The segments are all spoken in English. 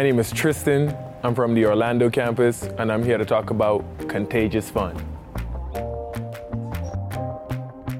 My name is Tristan. I'm from the Orlando campus, and I'm here to talk about contagious fun.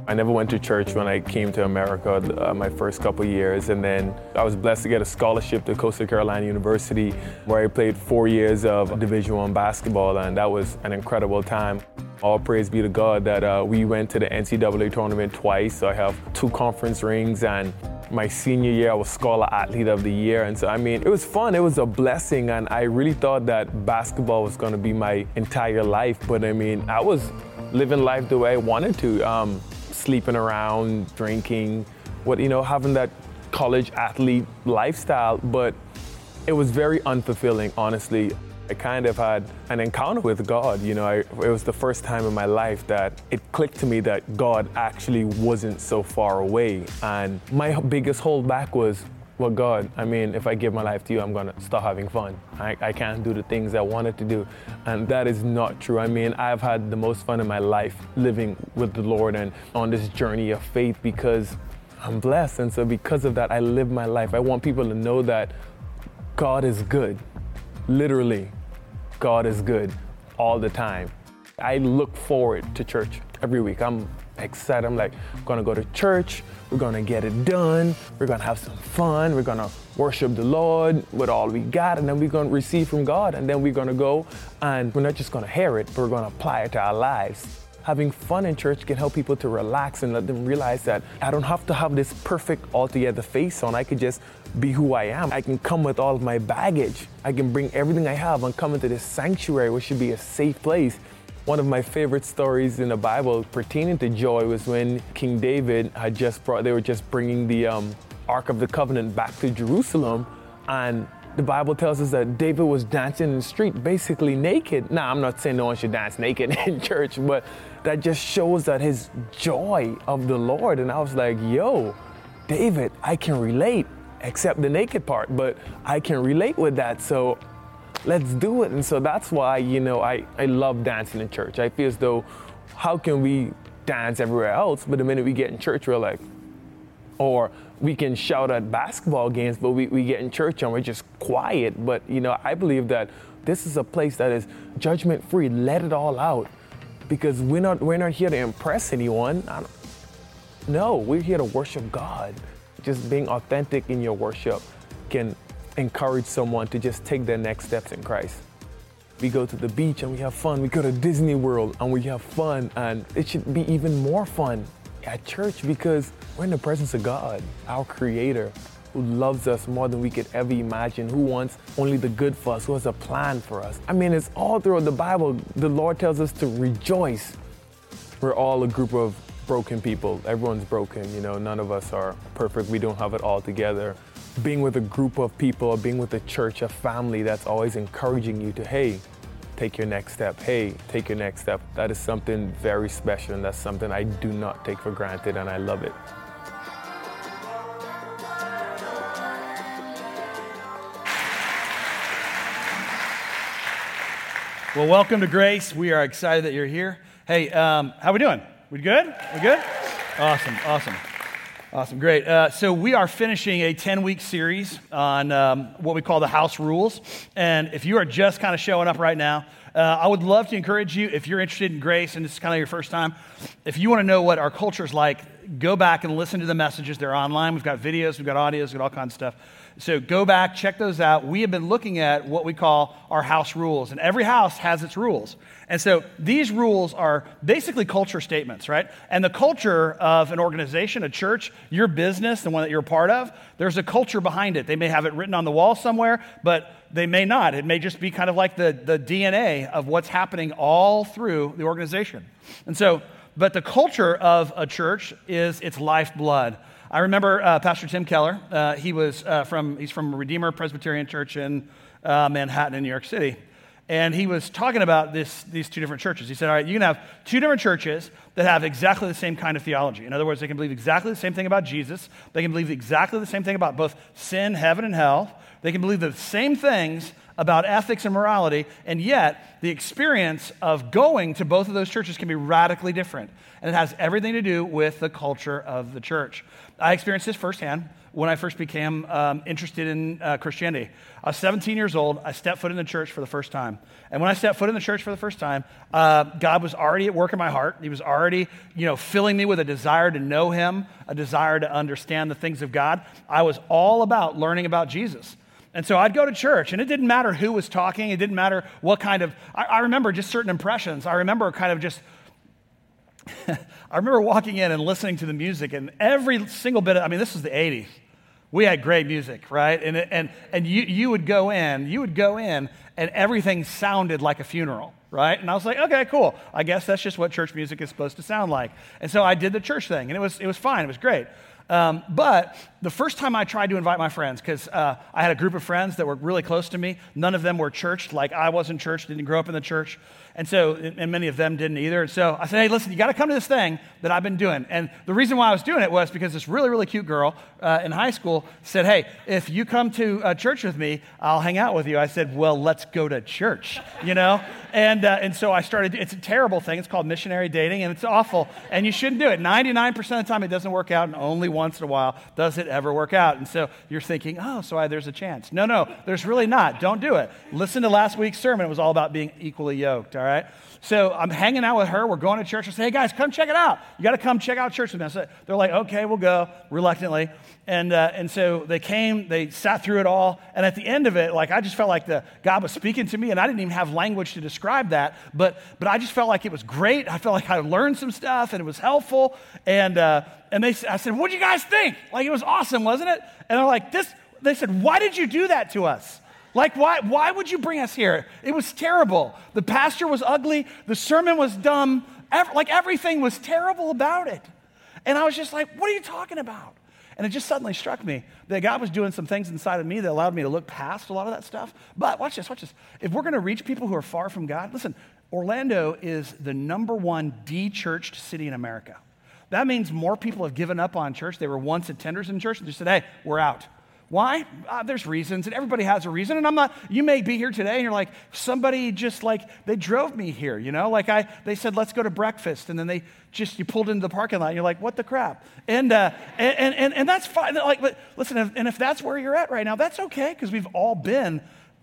I never went to church when I came to America uh, my first couple years, and then I was blessed to get a scholarship to Coastal Carolina University, where I played four years of Division One basketball, and that was an incredible time. All praise be to God that uh, we went to the NCAA tournament twice. So I have two conference rings, and my senior year, I was Scholar Athlete of the Year. And so, I mean, it was fun. It was a blessing. And I really thought that basketball was going to be my entire life. But I mean, I was living life the way I wanted to, um, sleeping around, drinking, what, you know, having that college athlete lifestyle. But it was very unfulfilling, honestly. I kind of had an encounter with God. You know, I, it was the first time in my life that it clicked to me that God actually wasn't so far away. And my biggest holdback was, well, God, I mean, if I give my life to you, I'm to start having fun. I, I can't do the things I wanted to do. And that is not true. I mean, I've had the most fun in my life living with the Lord and on this journey of faith because I'm blessed. And so, because of that, I live my life. I want people to know that God is good, literally. God is good all the time. I look forward to church every week. I'm excited. I'm like, I'm gonna go to church. We're gonna get it done. We're gonna have some fun. We're gonna worship the Lord with all we got, and then we're gonna receive from God. And then we're gonna go and we're not just gonna hear it, but we're gonna apply it to our lives. Having fun in church can help people to relax and let them realize that I don't have to have this perfect altogether face on. I could just be who I am. I can come with all of my baggage. I can bring everything I have and come into this sanctuary, which should be a safe place. One of my favorite stories in the Bible pertaining to joy was when King David had just brought, they were just bringing the um, Ark of the Covenant back to Jerusalem. And the Bible tells us that David was dancing in the street, basically naked. Now, I'm not saying no one should dance naked in church, but that just shows that his joy of the Lord. And I was like, yo, David, I can relate, except the naked part, but I can relate with that. So let's do it. And so that's why, you know, I, I love dancing in church. I feel as though, how can we dance everywhere else? But the minute we get in church, we're like, or we can shout at basketball games, but we, we get in church and we're just quiet. But, you know, I believe that this is a place that is judgment free. Let it all out because we're not, we're not here to impress anyone. no, we're here to worship God. Just being authentic in your worship can encourage someone to just take their next steps in Christ. We go to the beach and we have fun. We go to Disney World and we have fun. And it should be even more fun at church because we're in the presence of God, our Creator, who loves us more than we could ever imagine, who wants only the good for us, who has a plan for us. I mean, it's all throughout the Bible. The Lord tells us to rejoice. We're all a group of broken people. Everyone's broken, you know, none of us are perfect. We don't have it all together. Being with a group of people being with a church, a family that's always encouraging you to, hey, take your next step. Hey, take your next step. That is something very special, and that's something I do not take for granted, and I love it. Well, welcome to Grace. We are excited that you're here. Hey, um, how are we doing? We good? We good? Awesome, awesome. Awesome, great. Uh, so, we are finishing a 10 week series on um, what we call the house rules. And if you are just kind of showing up right now, uh, I would love to encourage you, if you're interested in grace and this is kind of your first time, if you want to know what our culture is like, go back and listen to the messages. They're online. We've got videos, we've got audios, we've got all kinds of stuff. So go back, check those out. We have been looking at what we call our house rules, and every house has its rules. And so these rules are basically culture statements, right? And the culture of an organization, a church, your business, the one that you're a part of, there's a culture behind it. They may have it written on the wall somewhere, but they may not. It may just be kind of like the, the DNA of what's happening all through the organization. And so, but the culture of a church is its lifeblood. I remember uh, Pastor Tim Keller. Uh, he was uh, from he's from Redeemer Presbyterian Church in uh, Manhattan, in New York City, and he was talking about this, these two different churches. He said, "All right, you can have two different churches that have exactly the same kind of theology. In other words, they can believe exactly the same thing about Jesus. They can believe exactly the same thing about both sin, heaven, and hell. They can believe the same things about ethics and morality, and yet the experience of going to both of those churches can be radically different. And it has everything to do with the culture of the church. I experienced this firsthand when I first became um, interested in uh, Christianity. I was 17 years old. I stepped foot in the church for the first time. And when I stepped foot in the church for the first time, uh, God was already at work in my heart. He was already, you know, filling me with a desire to know Him, a desire to understand the things of God. I was all about learning about Jesus. And so I'd go to church, and it didn't matter who was talking. It didn't matter what kind of, I, I remember just certain impressions. I remember kind of just, I remember walking in and listening to the music, and every single bit of, I mean, this was the 80s. We had great music, right? And, and, and you, you would go in, you would go in, and everything sounded like a funeral, right? And I was like, okay, cool. I guess that's just what church music is supposed to sound like. And so I did the church thing, and it was, it was fine, it was great. Um, but the first time I tried to invite my friends, because uh, I had a group of friends that were really close to me, none of them were church, like I was in church, didn't grow up in the church. And so, and many of them didn't either. And so I said, hey, listen, you got to come to this thing that I've been doing. And the reason why I was doing it was because this really, really cute girl uh, in high school said, hey, if you come to uh, church with me, I'll hang out with you. I said, well, let's go to church, you know? and, uh, and so I started, it's a terrible thing. It's called missionary dating, and it's awful. And you shouldn't do it. 99% of the time, it doesn't work out, and only once in a while does it ever work out. And so you're thinking, oh, so I, there's a chance. No, no, there's really not. Don't do it. Listen to last week's sermon. It was all about being equally yoked, all right? So I'm hanging out with her. We're going to church. I say, hey, guys, come check it out. You got to come check out church with me. They're like, okay, we'll go, reluctantly. And, uh, and so they came, they sat through it all. And at the end of it, like, I just felt like the, God was speaking to me, and I didn't even have language to describe that. But, but I just felt like it was great. I felt like I learned some stuff, and it was helpful. And, uh, and they, I said, what do you guys think? Like, it was awesome, wasn't it? And they're like, this, they said, why did you do that to us? Like, why, why would you bring us here? It was terrible. The pastor was ugly. The sermon was dumb. Like, everything was terrible about it. And I was just like, what are you talking about? And it just suddenly struck me that God was doing some things inside of me that allowed me to look past a lot of that stuff. But watch this, watch this. If we're going to reach people who are far from God, listen, Orlando is the number one de churched city in America. That means more people have given up on church. They were once attenders in church and just said, hey, we're out. Why? Uh, there's reasons, and everybody has a reason. And I'm not, you may be here today and you're like, somebody just like, they drove me here, you know? Like I, they said, let's go to breakfast. And then they just, you pulled into the parking lot and you're like, what the crap? And, uh, and, and, and that's fine. Like, listen, and if that's where you're at right now, that's okay because we've all been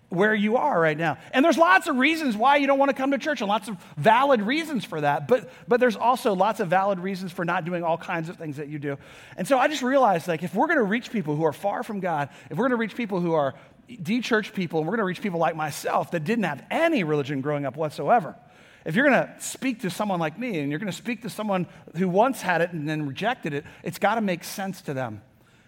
where you are right now. And there's lots of reasons why you don't want to come to church and lots of valid reasons for that. But but there's also lots of valid reasons for not doing all kinds of things that you do. And so I just realized like if we're going to reach people who are far from God, if we're going to reach people who are de-church people and we're going to reach people like myself that didn't have any religion growing up whatsoever. If you're going to speak to someone like me and you're going to speak to someone who once had it and then rejected it, it's got to make sense to them.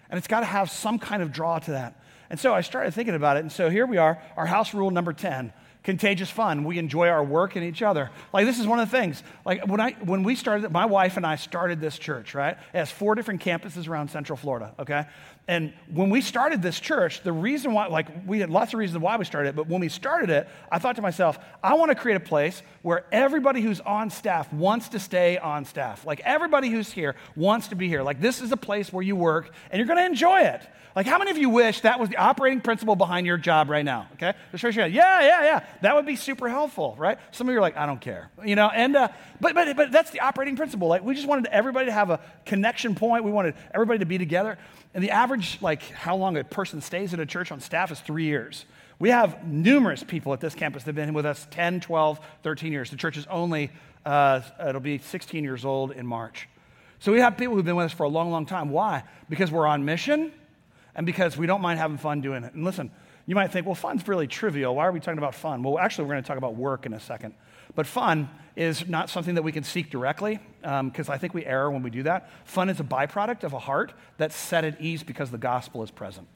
And it's got to have some kind of draw to that. And so I started thinking about it. And so here we are, our house rule number 10 contagious fun. We enjoy our work and each other. Like this is one of the things. Like when I when we started, my wife and I started this church. Right, it has four different campuses around Central Florida. Okay, and when we started this church, the reason why, like we had lots of reasons why we started it, but when we started it, I thought to myself, I want to create a place where everybody who's on staff wants to stay on staff. Like everybody who's here wants to be here. Like this is a place where you work and you're going to enjoy it. Like, how many of you wish that was the operating principle behind your job right now? Okay? Just raise your hand. Yeah, yeah, yeah. That would be super helpful, right? Some of you are like, I don't care. You know, and, uh, but, but, but that's the operating principle. Like, we just wanted everybody to have a connection point. We wanted everybody to be together. And the average, like, how long a person stays at a church on staff is three years. We have numerous people at this campus that have been with us 10, 12, 13 years. The church is only, uh, it'll be 16 years old in March. So we have people who've been with us for a long, long time. Why? Because we're on mission and because we don't mind having fun doing it. And listen, you might think, well, fun's really trivial. Why are we talking about fun? Well, actually, we're going to talk about work in a second. But fun is not something that we can seek directly because um, I think we err when we do that. Fun is a byproduct of a heart that's set at ease because the gospel is present.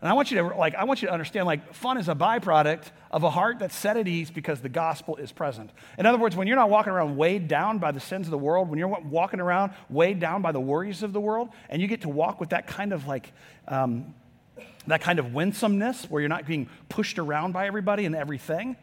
And I want you to like I want you to understand like fun is a byproduct of a heart that's set at ease because the gospel is present. In other words, when you're not walking around weighed down by the sins of the world, when you're walking around weighed down by the worries of the world, and you get to walk with that kind of like um, that kind of winsomeness where you're not being pushed around by everybody and everything,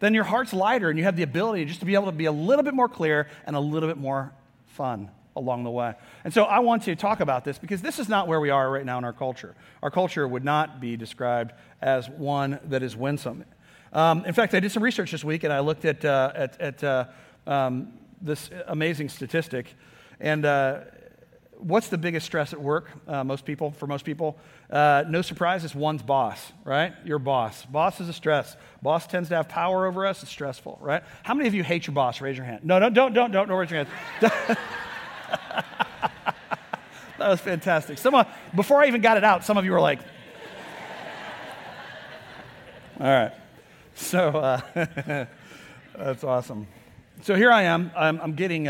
then your heart's lighter and you have the ability just to be able to be a little bit more clear and a little bit more fun along the way. And so I want to talk about this because this is not where we are right now in our culture. Our culture would not be described as one that is winsome. Um, in fact, I did some research this week and I looked at, uh, at, at uh, um, this amazing statistic. And uh, what's the biggest stress at work? Uh, most people, for most people, uh, no surprise, it's one's boss, right? Your boss. Boss is a stress. Boss tends to have power over us. It's stressful, right? How many of you hate your boss? Raise your hand. No, no, don't, don't, don't, don't raise your hand. that was fantastic. Some, before I even got it out, some of you were like, all right. So uh, that's awesome. So here I am. I'm, I'm getting.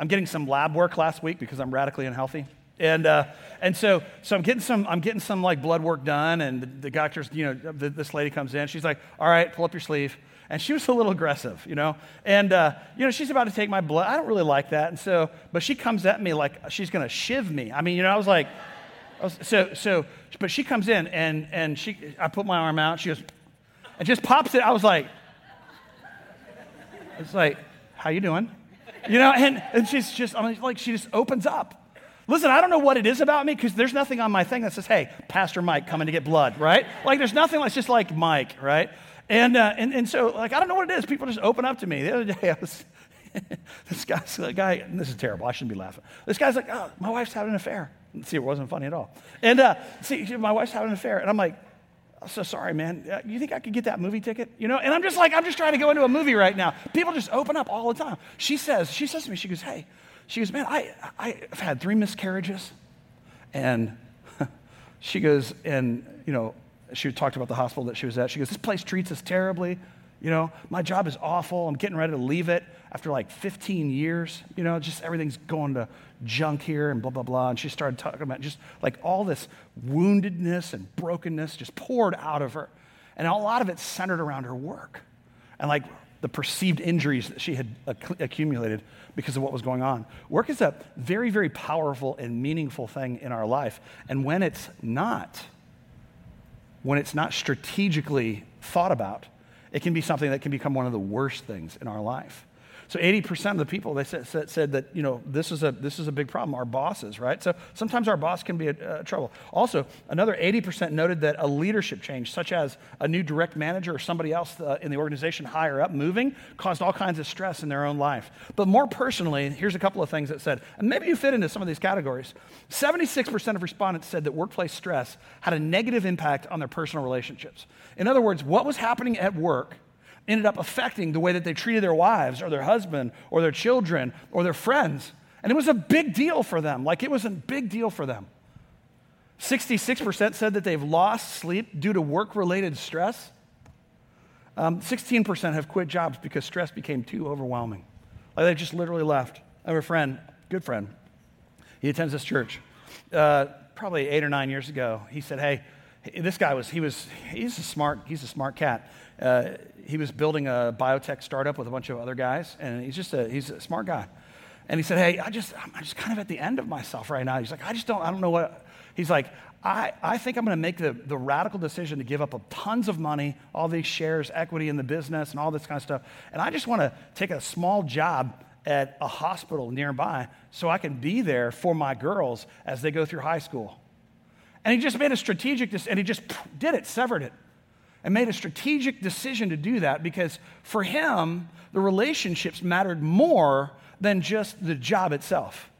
I'm getting some lab work last week because I'm radically unhealthy. And, uh, and so, so I'm getting some, I'm getting some like blood work done. And the, the doctor's, you know, the, this lady comes in. She's like, all right, pull up your sleeve. And she was a little aggressive, you know. And, uh, you know, she's about to take my blood. I don't really like that. And so, but she comes at me like she's going to shiv me. I mean, you know, I was like, I was, so, so, but she comes in and, and she, I put my arm out. She goes, and just pops it. I was like, it's like, how you doing? You know, and, and she's just, I mean, like, she just opens up. Listen, I don't know what it is about me because there's nothing on my thing that says, hey, Pastor Mike coming to get blood, right? Like, there's nothing that's just like Mike, right? And, uh, and, and so, like, I don't know what it is. People just open up to me. The other day, I was, this guy's a guy, this is terrible. I shouldn't be laughing. This guy's like, oh, my wife's having an affair. See, it wasn't funny at all. And uh, see, my wife's having an affair. And I'm like, I'm so sorry, man. Uh, you think I could get that movie ticket? You know? And I'm just like, I'm just trying to go into a movie right now. People just open up all the time. She says, she says to me, she goes, hey, she goes, man, I, I've had three miscarriages. And she goes, and, you know, she talked about the hospital that she was at. She goes, this place treats us terribly. You know, my job is awful. I'm getting ready to leave it after like 15 years. You know, just everything's going to junk here and blah, blah, blah. And she started talking about just like all this woundedness and brokenness just poured out of her. And a lot of it centered around her work and like the perceived injuries that she had accumulated because of what was going on. Work is a very, very powerful and meaningful thing in our life. And when it's not, when it's not strategically thought about, it can be something that can become one of the worst things in our life. So 80% of the people, they said, said, said, that, you know, this is, a, this is a big problem, our bosses, right? So sometimes our boss can be a, a trouble. Also, another 80% noted that a leadership change, such as a new direct manager or somebody else uh, in the organization higher up moving, caused all kinds of stress in their own life. But more personally, here's a couple of things that said, and maybe you fit into some of these categories. 76% of respondents said that workplace stress had a negative impact on their personal relationships. In other words, what was happening at work ended up affecting the way that they treated their wives or their husband or their children or their friends. And it was a big deal for them. Like it was a big deal for them. 66% said that they've lost sleep due to work related stress. Um, 16% have quit jobs because stress became too overwhelming. Like they just literally left. I have a friend, good friend. He attends this church. Uh, probably eight or nine years ago, he said, Hey, this guy was, he was, he's a smart, he's a smart cat. Uh, he was building a biotech startup with a bunch of other guys, and he's just a, he's a smart guy. And he said, hey, I just, I'm just kind of at the end of myself right now. He's like, I just don't, I don't know what, he's like, I, I think I'm going to make the, the radical decision to give up a, tons of money, all these shares, equity in the business, and all this kind of stuff. And I just want to take a small job at a hospital nearby so I can be there for my girls as they go through high school. And he just made a strategic, decision, and he just did it, severed it and made a strategic decision to do that because for him, the relationships mattered more than just the job itself.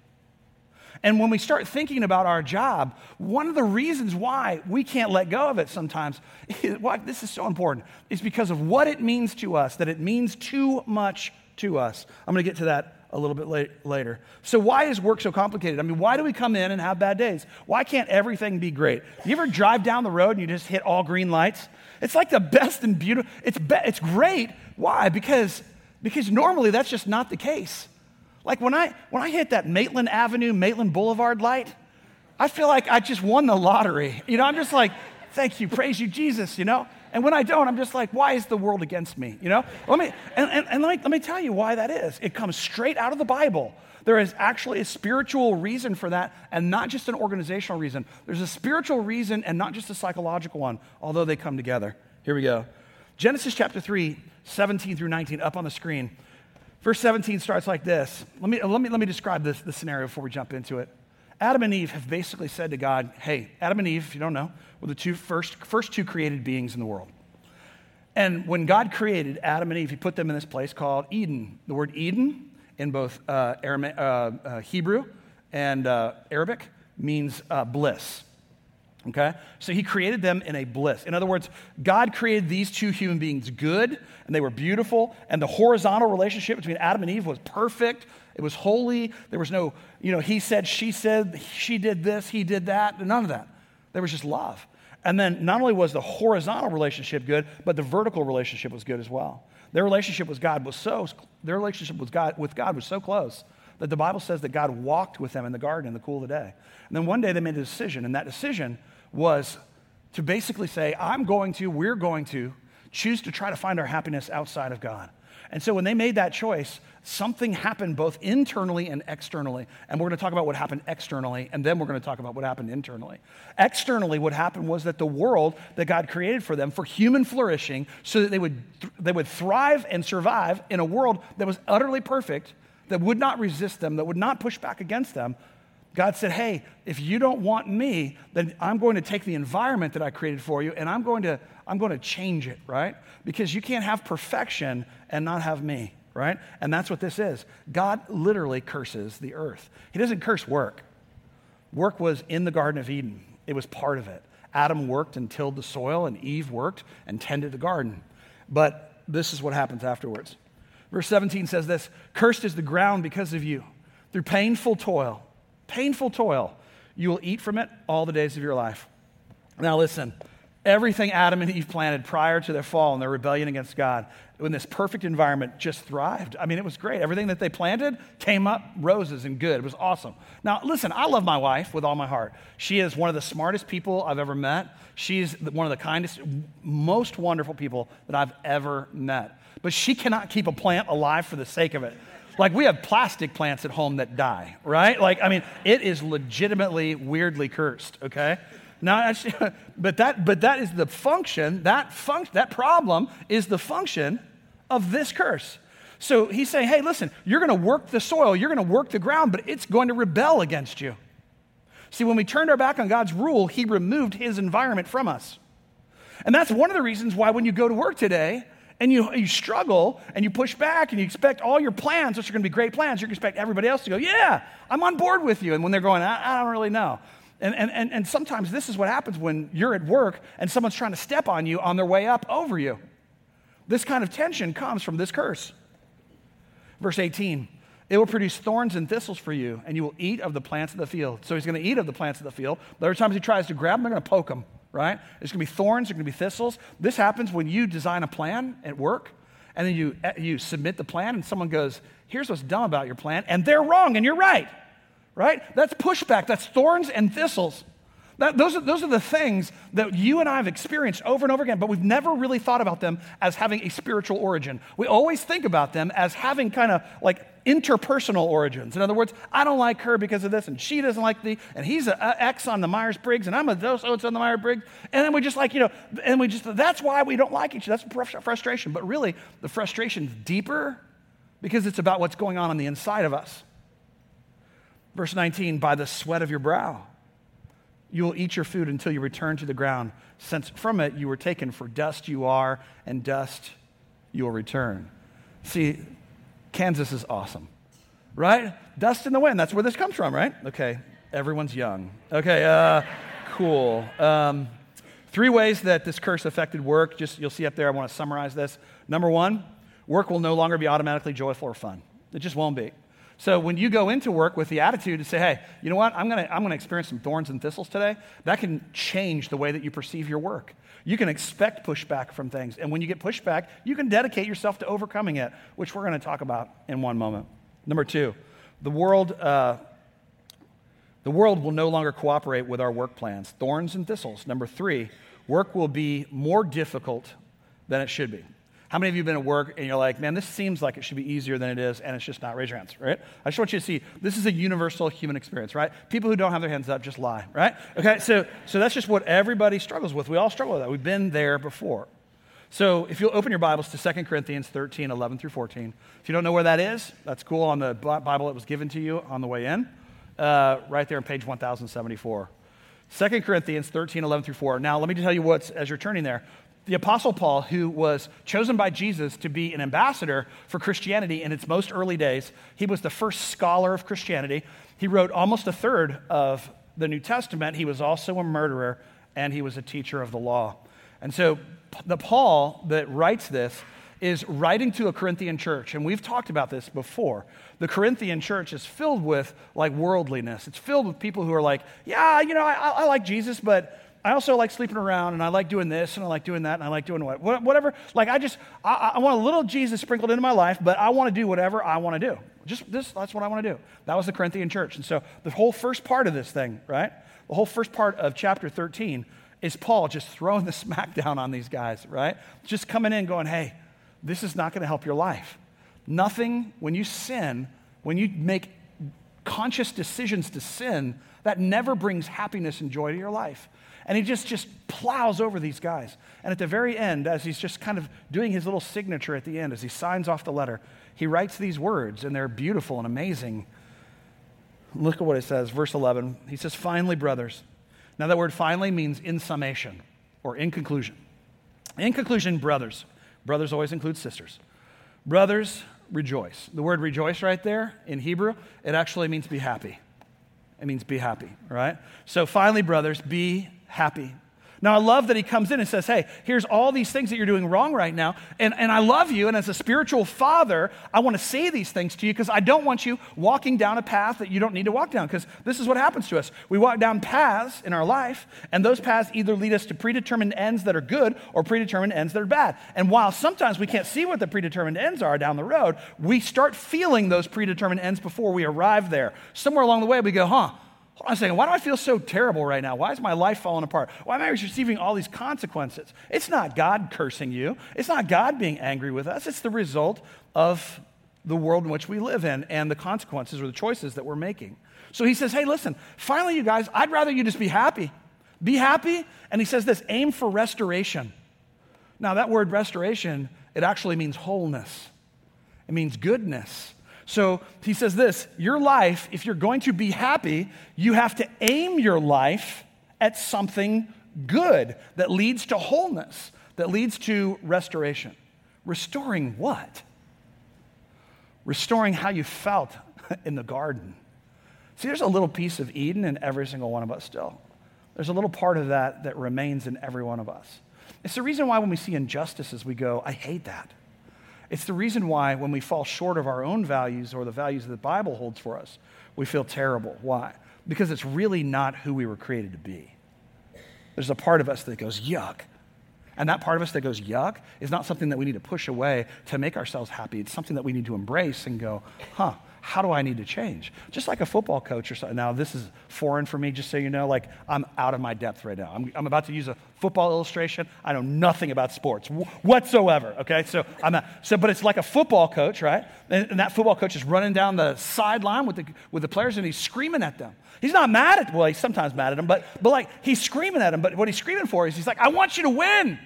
And when we start thinking about our job, one of the reasons why we can't let go of it sometimes, why this is so important, is because of what it means to us, that it means too much to us. I'm going to get to that a little bit late, later. So, why is work so complicated? I mean, why do we come in and have bad days? Why can't everything be great? You ever drive down the road and you just hit all green lights? It's like the best and beautiful. It's, be, it's great. Why? Because, because normally that's just not the case. Like when I, when I hit that Maitland Avenue, Maitland Boulevard light, I feel like I just won the lottery. You know, I'm just like, thank you, praise you, Jesus, you know? And when I don't, I'm just like, why is the world against me? You know? Let me, and, and, and let, me, let me tell you why that is. It comes straight out of the Bible. There is actually a spiritual reason for that, and not just an organizational reason. There's a spiritual reason and not just a psychological one, although they come together. Here we go. Genesis chapter 3, 17 through 19, up on the screen. Verse 17 starts like this. Let me, let me, let me describe this, this scenario before we jump into it. Adam and Eve have basically said to God, hey, Adam and Eve, if you don't know, were the two first, first two created beings in the world. And when God created Adam and Eve, he put them in this place called Eden. The word Eden in both uh, Aramaic, uh, uh, Hebrew and uh, Arabic means uh, bliss. Okay? So he created them in a bliss. In other words, God created these two human beings good, and they were beautiful, and the horizontal relationship between Adam and Eve was perfect. It was holy. There was no, you know, he said, she said, she did this, he did that, none of that. There was just love. And then not only was the horizontal relationship good, but the vertical relationship was good as well. Their relationship with God was so their relationship with God, with God was so close that the Bible says that God walked with them in the garden in the cool of the day. And then one day they made a decision, and that decision was to basically say, I'm going to, we're going to choose to try to find our happiness outside of God. And so when they made that choice, something happened both internally and externally. And we're going to talk about what happened externally, and then we're going to talk about what happened internally. Externally, what happened was that the world that God created for them for human flourishing, so that they would, they would thrive and survive in a world that was utterly perfect, that would not resist them, that would not push back against them, God said, Hey, if you don't want me, then I'm going to take the environment that I created for you and I'm going to, I'm going to change it, right? Because you can't have perfection and not have me, right? And that's what this is. God literally curses the earth. He doesn't curse work. Work was in the Garden of Eden, it was part of it. Adam worked and tilled the soil, and Eve worked and tended the garden. But this is what happens afterwards. Verse 17 says this Cursed is the ground because of you. Through painful toil, painful toil, you will eat from it all the days of your life. Now, listen, everything Adam and Eve planted prior to their fall and their rebellion against God, in this perfect environment, just thrived. I mean, it was great. Everything that they planted came up roses and good. It was awesome. Now, listen, I love my wife with all my heart. She is one of the smartest people I've ever met. She's one of the kindest, most wonderful people that I've ever met. But she cannot keep a plant alive for the sake of it. Like we have plastic plants at home that die, right? Like, I mean, it is legitimately weirdly cursed, okay? Now, actually, but that, but that is the function, that function, that problem is the function of this curse. So he's saying, hey, listen, you're going to work the soil, you're going to work the ground, but it's going to rebel against you. See, when we turned our back on God's rule, he removed his environment from us. And that's one of the reasons why when you go to work today, and you, you struggle and you push back and you expect all your plans, which are going to be great plans, you expect everybody else to go, Yeah, I'm on board with you. And when they're going, I, I don't really know. And, and, and, and sometimes this is what happens when you're at work and someone's trying to step on you on their way up over you. This kind of tension comes from this curse. Verse 18 it will produce thorns and thistles for you, and you will eat of the plants of the field. So he's going to eat of the plants of the field. But every time he tries to grab them, they're going to poke him right? There's going to be thorns, there's going to be thistles. This happens when you design a plan at work and then you, you submit the plan and someone goes, Here's what's dumb about your plan, and they're wrong and you're right, right? That's pushback, that's thorns and thistles. That, those, are, those are the things that you and I have experienced over and over again, but we've never really thought about them as having a spiritual origin. We always think about them as having kind of like interpersonal origins. In other words, I don't like her because of this, and she doesn't like the, and he's an X on the Myers Briggs, and I'm a those on the Myers Briggs. And then we just like, you know, and we just, that's why we don't like each other. That's frustration. But really, the frustration's deeper because it's about what's going on on the inside of us. Verse 19, by the sweat of your brow. You will eat your food until you return to the ground, since from it you were taken, for dust you are, and dust you will return. See, Kansas is awesome, right? Dust in the wind, that's where this comes from, right? Okay, everyone's young. Okay, uh, cool. Um, three ways that this curse affected work, just you'll see up there, I want to summarize this. Number one, work will no longer be automatically joyful or fun. It just won't be. So when you go into work with the attitude to say, hey, you know what, I'm to I'm to experience some thorns and thistles today, that can change the way that you perceive your work. You can expect pushback from things. And when you get pushback, you can dedicate yourself to overcoming it, which we're to talk about in one moment. Number two, the world, uh, the world will no longer cooperate with our work plans. Thorns and thistles. Number three, work will be more difficult than it should be. How many of you have been at work and you're like, man, this seems like it should be easier than it is, and it's just not? Raise your hands, right? I just want you to see this is a universal human experience, right? People who don't have their hands up just lie, right? Okay, so, so that's just what everybody struggles with. We all struggle with that. We've been there before. So if you'll open your Bibles to 2 Corinthians 13, 11 through 14. If you don't know where that is, that's cool on the Bible that was given to you on the way in, uh, right there on page 1074. 2 Corinthians 13, 11 through 4. Now, let me tell you what's, as you're turning there, The Apostle Paul, who was chosen by Jesus to be an ambassador for Christianity in its most early days, he was the first scholar of Christianity. He wrote almost a third of the New Testament. He was also a murderer and he was a teacher of the law. And so the Paul that writes this is writing to a Corinthian church, and we've talked about this before. The Corinthian church is filled with like worldliness. It's filled with people who are like, yeah, you know, I, I like Jesus, but I also like sleeping around, and I like doing this, and I like doing that, and I like doing what, whatever. Like I just, I, I want a little Jesus sprinkled into my life, but I want to do whatever I want to do. Just this, that's what I want to do. That was the Corinthian church, and so the whole first part of this thing, right? The whole first part of chapter 13 is Paul just throwing the smackdown on these guys, right? Just coming in going, hey, this is not going to help your life. Nothing, when you sin, when you make conscious decisions to sin, that never brings happiness and joy to your life. And he just, just plows over these guys. And at the very end, as he's just kind of doing his little signature at the end, as he signs off the letter, he writes these words, and they're beautiful and amazing. Look at what it says, verse 11. He says, Finally, brothers. Now, that word finally means in summation or in conclusion. In conclusion, brothers. Brothers always include sisters. Brothers, rejoice. The word rejoice right there in Hebrew, it actually means be happy. It means be happy, right? So finally, brothers, be happy. Now, I love that he comes in and says, Hey, here's all these things that you're doing wrong right now. And, and I love you. And as a spiritual father, I want to say these things to you because I don't want you walking down a path that you don't need to walk down. Because this is what happens to us. We walk down paths in our life, and those paths either lead us to predetermined ends that are good or predetermined ends that are bad. And while sometimes we can't see what the predetermined ends are down the road, we start feeling those predetermined ends before we arrive there. Somewhere along the way, we go, Huh, Hold on a second. Why do I feel so terrible right now? Why is my life falling apart? Why am I receiving all these consequences? It's not God cursing you. It's not God being angry with us. It's the result of the world in which we live in and the consequences or the choices that we're making. So he says, Hey, listen, finally, you guys, I'd rather you just be happy. Be happy. And he says this aim for restoration. Now, that word restoration, it actually means wholeness, it means goodness. So he says this your life, if you're going to be happy, you have to aim your life at something good that leads to wholeness, that leads to restoration. Restoring what? Restoring how you felt in the garden. See, there's a little piece of Eden in every single one of us still. There's a little part of that that remains in every one of us. It's the reason why when we see injustices, we go, I hate that. It's the reason why, when we fall short of our own values or the values that the Bible holds for us, we feel terrible. Why? Because it's really not who we were created to be. There's a part of us that goes, yuck. And that part of us that goes, yuck, is not something that we need to push away to make ourselves happy. It's something that we need to embrace and go, huh, how do I need to change? Just like a football coach or something. Now, this is foreign for me, just so you know. Like, I'm out of my depth right now. I'm, I'm about to use a football illustration. I know nothing about sports whatsoever, okay? So, I'm not, so, but it's like a football coach, right? And, and that football coach is running down the sideline with the, with the players and he's screaming at them. He's not mad at, well, he's sometimes mad at them, but, but like, he's screaming at them. But what he's screaming for is he's like, I want you to win.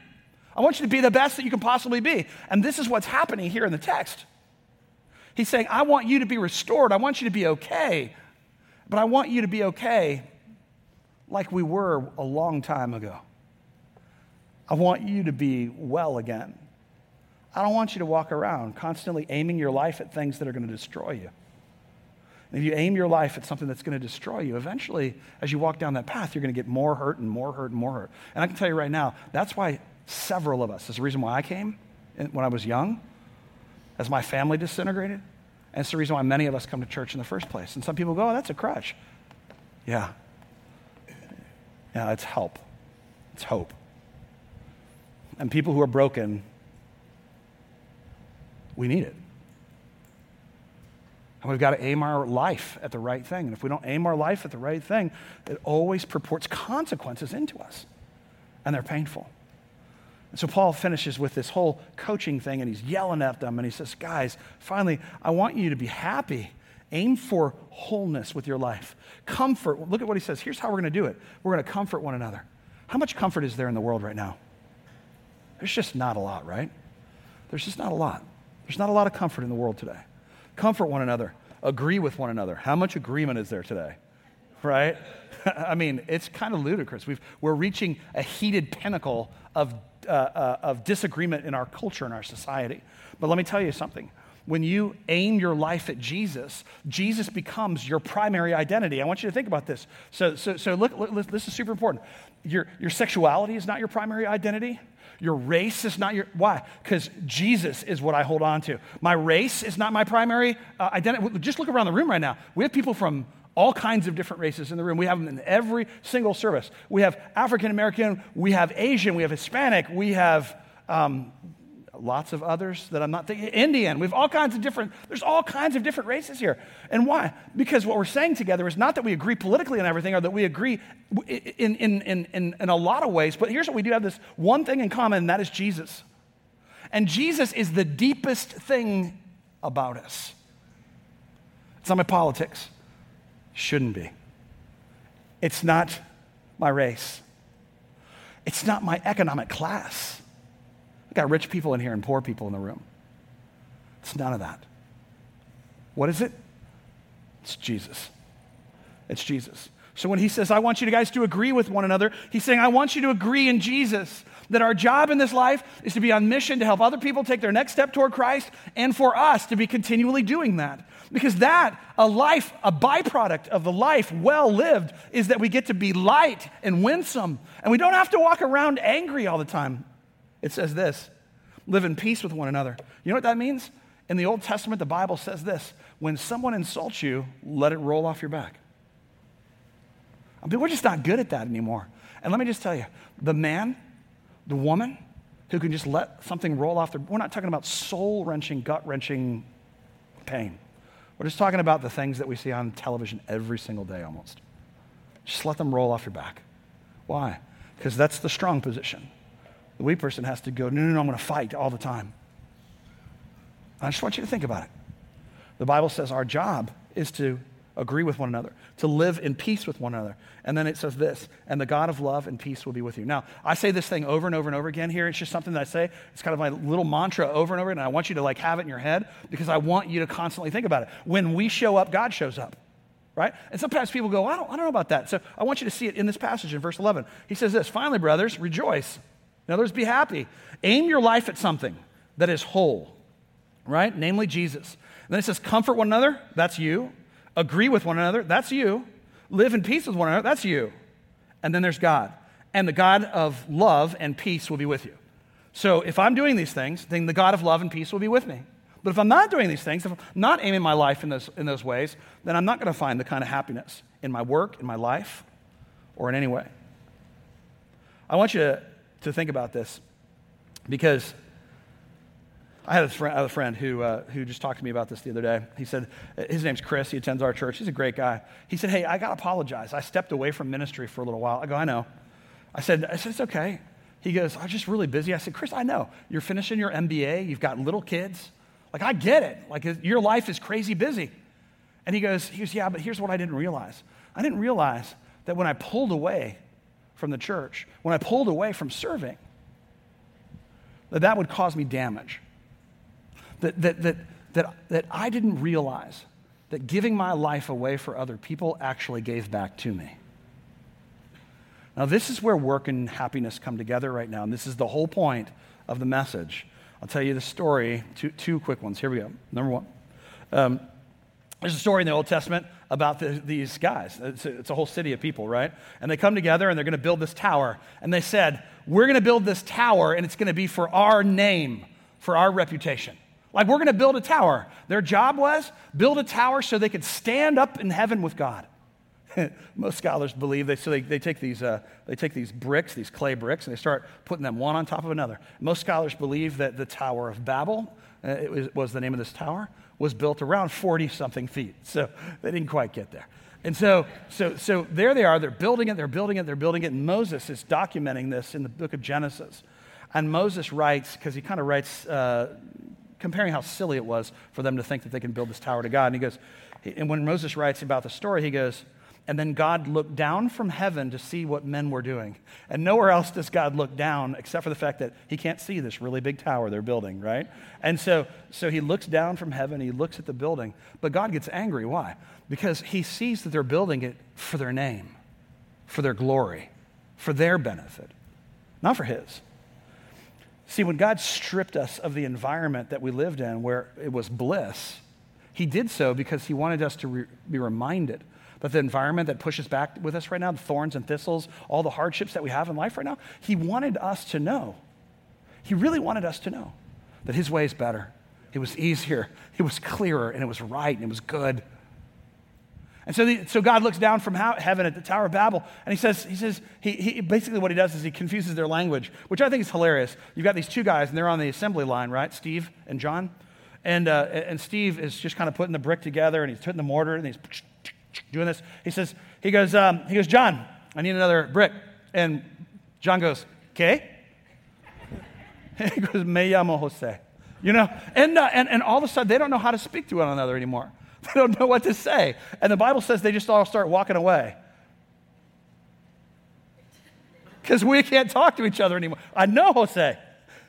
I want you to be the best that you can possibly be. And this is what's happening here in the text. He's saying, I want you to be restored. I want you to be okay. But I want you to be okay like we were a long time ago. I want you to be well again. I don't want you to walk around constantly aiming your life at things that are going to destroy you. And if you aim your life at something that's going to destroy you, eventually, as you walk down that path, you're going to get more hurt and more hurt and more hurt. And I can tell you right now, that's why several of us, that's the reason why I came when I was young as my family disintegrated. And it's the reason why many of us come to church in the first place. And some people go, oh, that's a crutch. Yeah. Yeah, it's help, it's hope. And people who are broken, we need it. And we've got to aim our life at the right thing. And if we don't aim our life at the right thing, it always purports consequences into us. And they're painful. And so Paul finishes with this whole coaching thing and he's yelling at them and he says, Guys, finally, I want you to be happy. Aim for wholeness with your life. Comfort. Look at what he says. Here's how we're going to do it we're going to comfort one another. How much comfort is there in the world right now? There's just not a lot, right? There's just not a lot. There's not a lot of comfort in the world today. Comfort one another. Agree with one another. How much agreement is there today? Right? I mean, it's kind of ludicrous. we are reaching a heated pinnacle of uh, uh, of disagreement in our culture and our society. But let me tell you something. When you aim your life at Jesus, Jesus becomes your primary identity. I want you to think about this. So, so, so look, look this is super important. Your, your sexuality is not your primary identity. Your race is not your, why? Because Jesus is what I hold on to. My race is not my primary uh, identity. Just look around the room right now. We have people from all kinds of different races in the room. We have them in every single service. We have African American, we have Asian, we have Hispanic, we have um, lots of others that I'm not thinking. Indian. We have all kinds of different, there's all kinds of different races here. And why? Because what we're saying together is not that we agree politically on everything or that we agree in, in, in, in, in a lot of ways, but here's what we do have this one thing in common, and that is Jesus. And Jesus is the deepest thing about us. It's not my politics. Shouldn't be. It's not my race. It's not my economic class. I've got rich people in here and poor people in the room. It's none of that. What is it? It's Jesus. It's Jesus. So when he says, I want you guys to agree with one another, he's saying, I want you to agree in Jesus. That our job in this life is to be on mission to help other people take their next step toward Christ and for us to be continually doing that. Because that, a life, a byproduct of the life well lived, is that we get to be light and winsome. And we don't have to walk around angry all the time. It says this live in peace with one another. You know what that means? In the Old Testament, the Bible says this when someone insults you, let it roll off your back. I mean, we're just not good at that anymore. And let me just tell you the man, the woman who can just let something roll off their, we're not talking about soul wrenching, gut wrenching pain. We're just talking about the things that we see on television every single day almost. Just let them roll off your back. Why? Because that's the strong position. The weak person has to go, no, no, no, I'm going to fight all the time. I just want you to think about it. The Bible says our job is to agree with one another, to live in peace with one another. And then it says this, and the God of love and peace will be with you. Now, I say this thing over and over and over again here. It's just something that I say. It's kind of my little mantra over and over, and I want you to like have it in your head because I want you to constantly think about it. When we show up, God shows up. Right? And sometimes people go, I don't, I don't know about that. So I want you to see it in this passage in verse 11. He says this Finally, brothers, rejoice in other words, be happy. Aim your life at something that is whole, right? Namely, Jesus. And then it says, comfort one another, that's you. Agree with one another, that's you. Live in peace with one another, that's you. And then there's God. And the God of love and peace will be with you. So if I'm doing these things, then the God of love and peace will be with me. But if I'm not doing these things, if I'm not aiming my life in those, in those ways, then I'm not going to find the kind of happiness in my work, in my life, or in any way. I want you to to think about this because I had a friend, had a friend who, uh, who just talked to me about this the other day. He said, his name's Chris. He attends our church. He's a great guy. He said, Hey, I got to apologize. I stepped away from ministry for a little while. I go, I know. I said, I said, It's okay. He goes, I'm just really busy. I said, Chris, I know. You're finishing your MBA. You've got little kids. Like, I get it. Like, your life is crazy busy. And he goes, he goes, Yeah, but here's what I didn't realize. I didn't realize that when I pulled away from the church, when I pulled away from serving, that that would cause me damage. That, that, that, that, that I didn't realize that giving my life away for other people actually gave back to me. Now, this is where work and happiness come together right now, and this is the whole point of the message. I'll tell you the story, two, two quick ones. Here we go. Number one. Um, there's a story in the Old Testament about the, these guys. It's a, it's a, whole city of people, right? And they come together and they're going to build this tower. And they said, We're going to build this tower and it's going to be for our name, for our reputation. Like, we're going to build a tower. Their job was build a tower so they could stand up in heaven with God. Most scholars believe they, so they, they, take these, uh, they take these bricks, these clay bricks, and they start putting them one on top of another. Most scholars believe that the Tower of Babel uh, it was, was the name of this tower was built around 40 something feet. So they didn't quite get there. And so, so, so there they are. They're building it, they're building it, they're building it. And Moses is documenting this in the book of Genesis. And Moses writes, because he kind of writes, uh, comparing how silly it was for them to think that they can build this tower to God. And he goes, and when Moses writes about the story, he goes, and then God looked down from heaven to see what men were doing. And nowhere else does God look down except for the fact that he can't see this really big tower they're building, right? And so, so he looks down from heaven, he looks at the building, but God gets angry. Why? Because he sees that they're building it for their name, for their glory, for their benefit, not for his. See, when God stripped us of the environment that we lived in where it was bliss, He did so because He wanted us to re- be reminded that the environment that pushes back with us right now, the thorns and thistles, all the hardships that we have in life right now, He wanted us to know. He really wanted us to know that His way is better. It was easier, it was clearer, and it was right, and it was good. And so, the, so God looks down from heaven at the Tower of Babel, and he says, he says, he, he, basically what he does is he confuses their language, which I think is hilarious. You've got these two guys, and they're on the assembly line, right? Steve and John. And, uh, and Steve is just kind of putting the brick together, and he's putting the mortar, and he's doing this. He says, he goes, um, he goes, John, I need another brick. And John goes, okay. he goes, me llamo Jose. You know, and, uh, and, and all of a sudden, they don't know how to speak to one another anymore. They don't know what to say. And the Bible says they just all start walking away. Because we can't talk to each other anymore. I know Jose,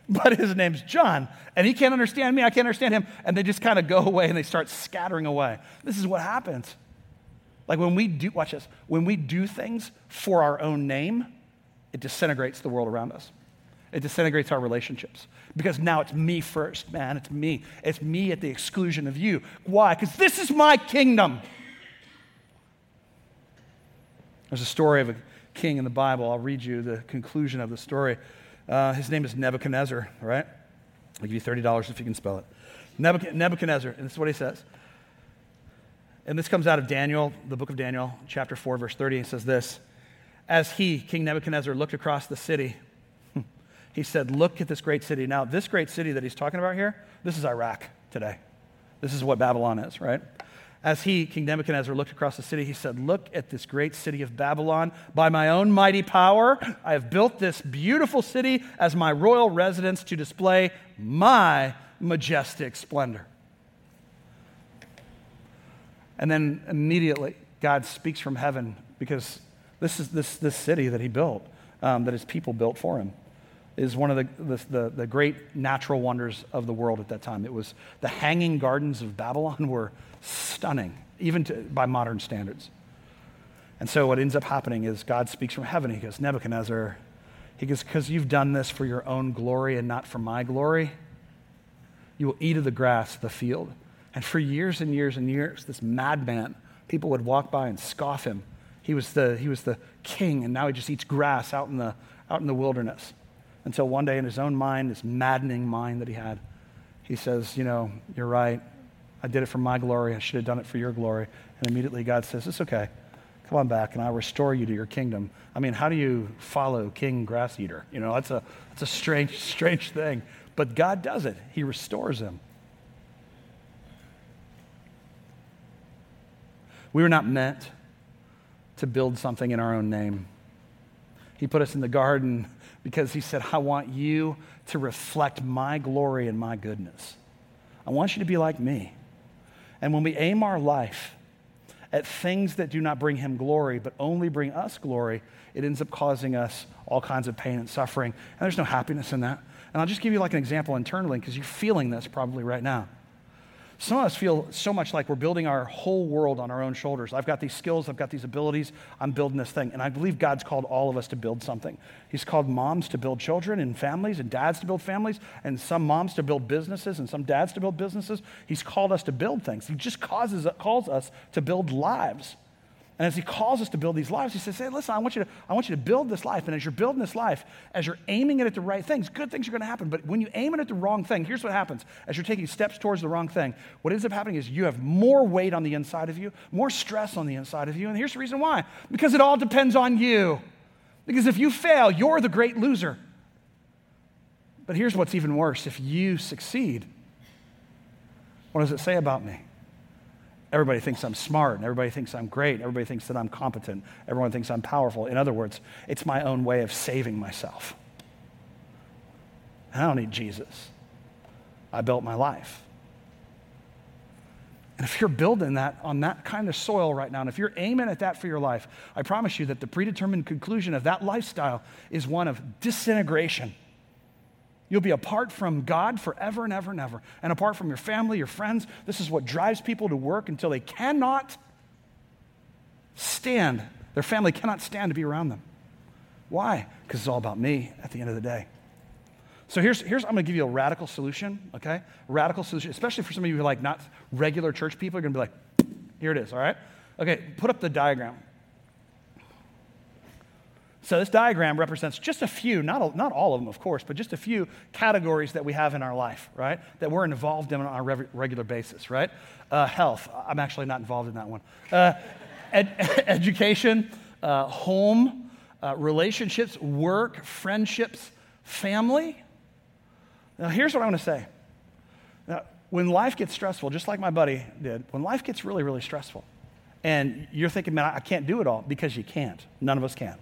but his name's John. And he can't understand me, I can't understand him. And they just kind of go away and they start scattering away. This is what happens. Like when we do, watch this, when we do things for our own name, it disintegrates the world around us. It disintegrates our relationships because now it's me first, man. It's me. It's me at the exclusion of you. Why? Because this is my kingdom. There's a story of a king in the Bible. I'll read you the conclusion of the story. Uh, his name is Nebuchadnezzar, right? I'll give you $30 if you can spell it. Nebuchadnezzar, and this is what he says. And this comes out of Daniel, the book of Daniel, chapter 4, verse 30. It says this As he, King Nebuchadnezzar, looked across the city, he said, Look at this great city. Now, this great city that he's talking about here, this is Iraq today. This is what Babylon is, right? As he, King Nebuchadnezzar, looked across the city, he said, Look at this great city of Babylon. By my own mighty power, I have built this beautiful city as my royal residence to display my majestic splendor. And then immediately, God speaks from heaven because this is this, this city that he built, um, that his people built for him is one of the, the, the, great natural wonders of the world at that time. It was the hanging gardens of Babylon were stunning, even to, by modern standards. And so what ends up happening is God speaks from heaven. He goes, Nebuchadnezzar, he goes, because you've done this for your own glory and not for my glory, you will eat of the grass of the field. And for years and years and years, this madman, people would walk by and scoff him. He was the, he was the king, and now he just eats grass out in the, out in the wilderness until one day in his own mind, this maddening mind that he had, he says, You know, you're right. I did it for my glory. I should have done it for your glory. And immediately God says, It's okay. Come on back and I'll restore you to your kingdom. I mean, how do you follow King Grass Eater? You know, that's a, that's a strange, strange thing. But God does it, He restores him. We were not meant to build something in our own name. He put us in the garden because he said, I want you to reflect my glory and my goodness. I want you to be like me. And when we aim our life at things that do not bring him glory, but only bring us glory, it ends up causing us all kinds of pain and suffering. And there's no happiness in that. And I'll just give you like an example internally because you're feeling this probably right now. Some of us feel so much like we're building our whole world on our own shoulders. I've got these skills, I've got these abilities, I'm building this thing. And I believe God's called all of us to build something. He's called moms to build children and families, and dads to build families, and some moms to build businesses, and some dads to build businesses. He's called us to build things. He just causes, calls us to build lives. And as he calls us to build these lives, he says, Hey, listen, I want, you to, I want you to build this life. And as you're building this life, as you're aiming it at the right things, good things are going to happen. But when you aim it at the wrong thing, here's what happens. As you're taking steps towards the wrong thing, what ends up happening is you have more weight on the inside of you, more stress on the inside of you. And here's the reason why because it all depends on you. Because if you fail, you're the great loser. But here's what's even worse if you succeed, what does it say about me? Everybody thinks I'm smart, and everybody thinks I'm great, everybody thinks that I'm competent, everyone thinks I'm powerful. In other words, it's my own way of saving myself. I don't need Jesus. I built my life. And if you're building that on that kind of soil right now, and if you're aiming at that for your life, I promise you that the predetermined conclusion of that lifestyle is one of disintegration You'll be apart from God forever and ever and ever, and apart from your family, your friends. This is what drives people to work until they cannot stand. Their family cannot stand to be around them. Why? Because it's all about me at the end of the day. So here's, here's I'm going to give you a radical solution, okay? Radical solution, especially for some of you who are like not regular church people. You're going to be like, here it is, all right? Okay, put up the diagram. So this diagram represents just a few, not, not all of them, of course, but just a few categories that we have in our life, right? That we're involved in on a regular basis, right? Uh, health. I'm actually not involved in that one. Uh, ed- education, uh, home, uh, relationships, work, friendships, family. Now, here's what I want to say. Now, when life gets stressful, just like my buddy did, when life gets really, really stressful, and you're thinking, man, I can't do it all, because you can't. None of us can.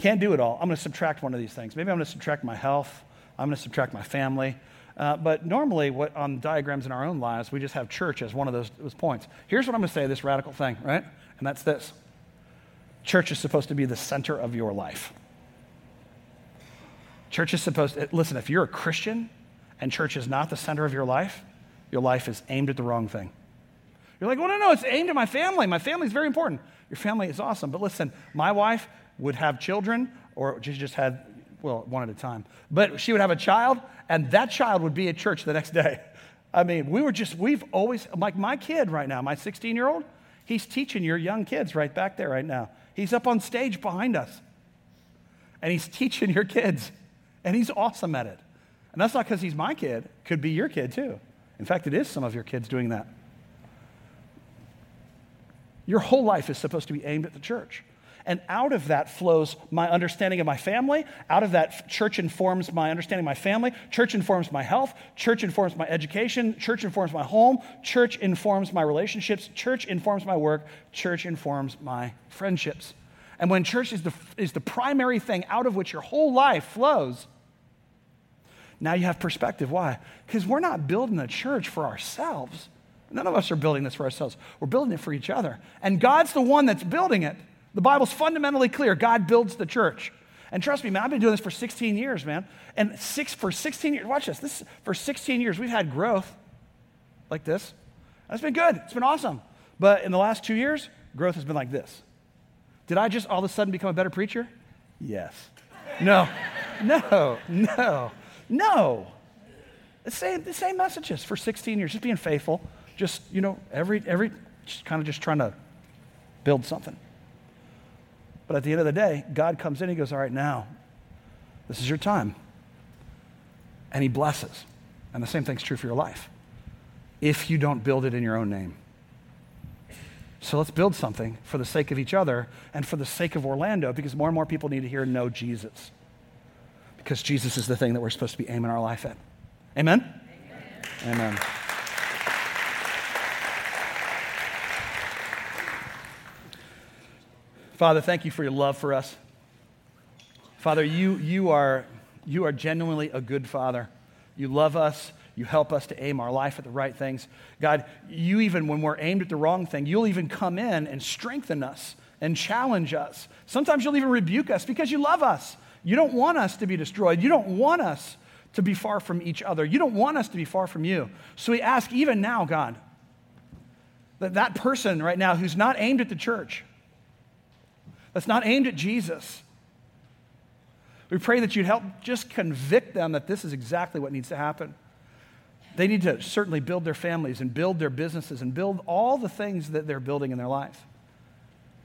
Can't do it all. I'm going to subtract one of these things. Maybe I'm going to subtract my health. I'm going to subtract my family. Uh, but normally, what, on diagrams in our own lives, we just have church as one of those, those points. Here's what I'm going to say this radical thing, right? And that's this church is supposed to be the center of your life. Church is supposed to, listen, if you're a Christian and church is not the center of your life, your life is aimed at the wrong thing. You're like, well, no, no, it's aimed at my family. My family is very important. Your family is awesome. But listen, my wife would have children, or she just had, well, one at a time. But she would have a child, and that child would be at church the next day. I mean, we were just, we've always, like my kid right now, my 16 year old, he's teaching your young kids right back there right now. He's up on stage behind us, and he's teaching your kids, and he's awesome at it. And that's not because he's my kid, could be your kid too. In fact, it is some of your kids doing that. Your whole life is supposed to be aimed at the church. And out of that flows my understanding of my family. Out of that, church informs my understanding of my family. Church informs my health. Church informs my education. Church informs my home. Church informs my relationships. Church informs my work. Church informs my friendships. And when church is the, is the primary thing out of which your whole life flows, now you have perspective. Why? Because we're not building a church for ourselves. None of us are building this for ourselves. We're building it for each other. And God's the one that's building it. The Bible's fundamentally clear. God builds the church. And trust me, man, I've been doing this for 16 years, man. And six, for 16 years, watch this. This for 16 years, we've had growth like this. That's been good. It's been awesome. But in the last two years, growth has been like this. Did I just all of a sudden become a better preacher? Yes. No, no, no, no. The same, the same messages for 16 years, just being faithful, just, you know, every, every, just kind of just trying to build something. But at the end of the day, God comes in, He goes, All right, now, this is your time. And He blesses. And the same thing's true for your life if you don't build it in your own name. So let's build something for the sake of each other and for the sake of Orlando because more and more people need to hear know Jesus. Because Jesus is the thing that we're supposed to be aiming our life at. Amen? Amen. Amen. Father, thank you for your love for us. Father, you, you, are, you are genuinely a good father. You love us. You help us to aim our life at the right things. God, you even, when we're aimed at the wrong thing, you'll even come in and strengthen us and challenge us. Sometimes you'll even rebuke us because you love us. You don't want us to be destroyed. You don't want us to be far from each other. You don't want us to be far from you. So we ask, even now, God, that that person right now who's not aimed at the church, that's not aimed at Jesus. We pray that you'd help just convict them that this is exactly what needs to happen. They need to certainly build their families and build their businesses and build all the things that they're building in their life.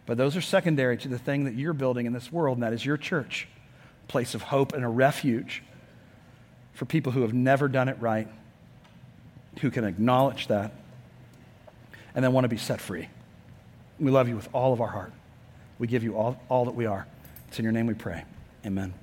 But those are secondary to the thing that you're building in this world, and that is your church, a place of hope and a refuge for people who have never done it right, who can acknowledge that, and then want to be set free. We love you with all of our heart. We give you all, all that we are. It's in your name we pray. Amen.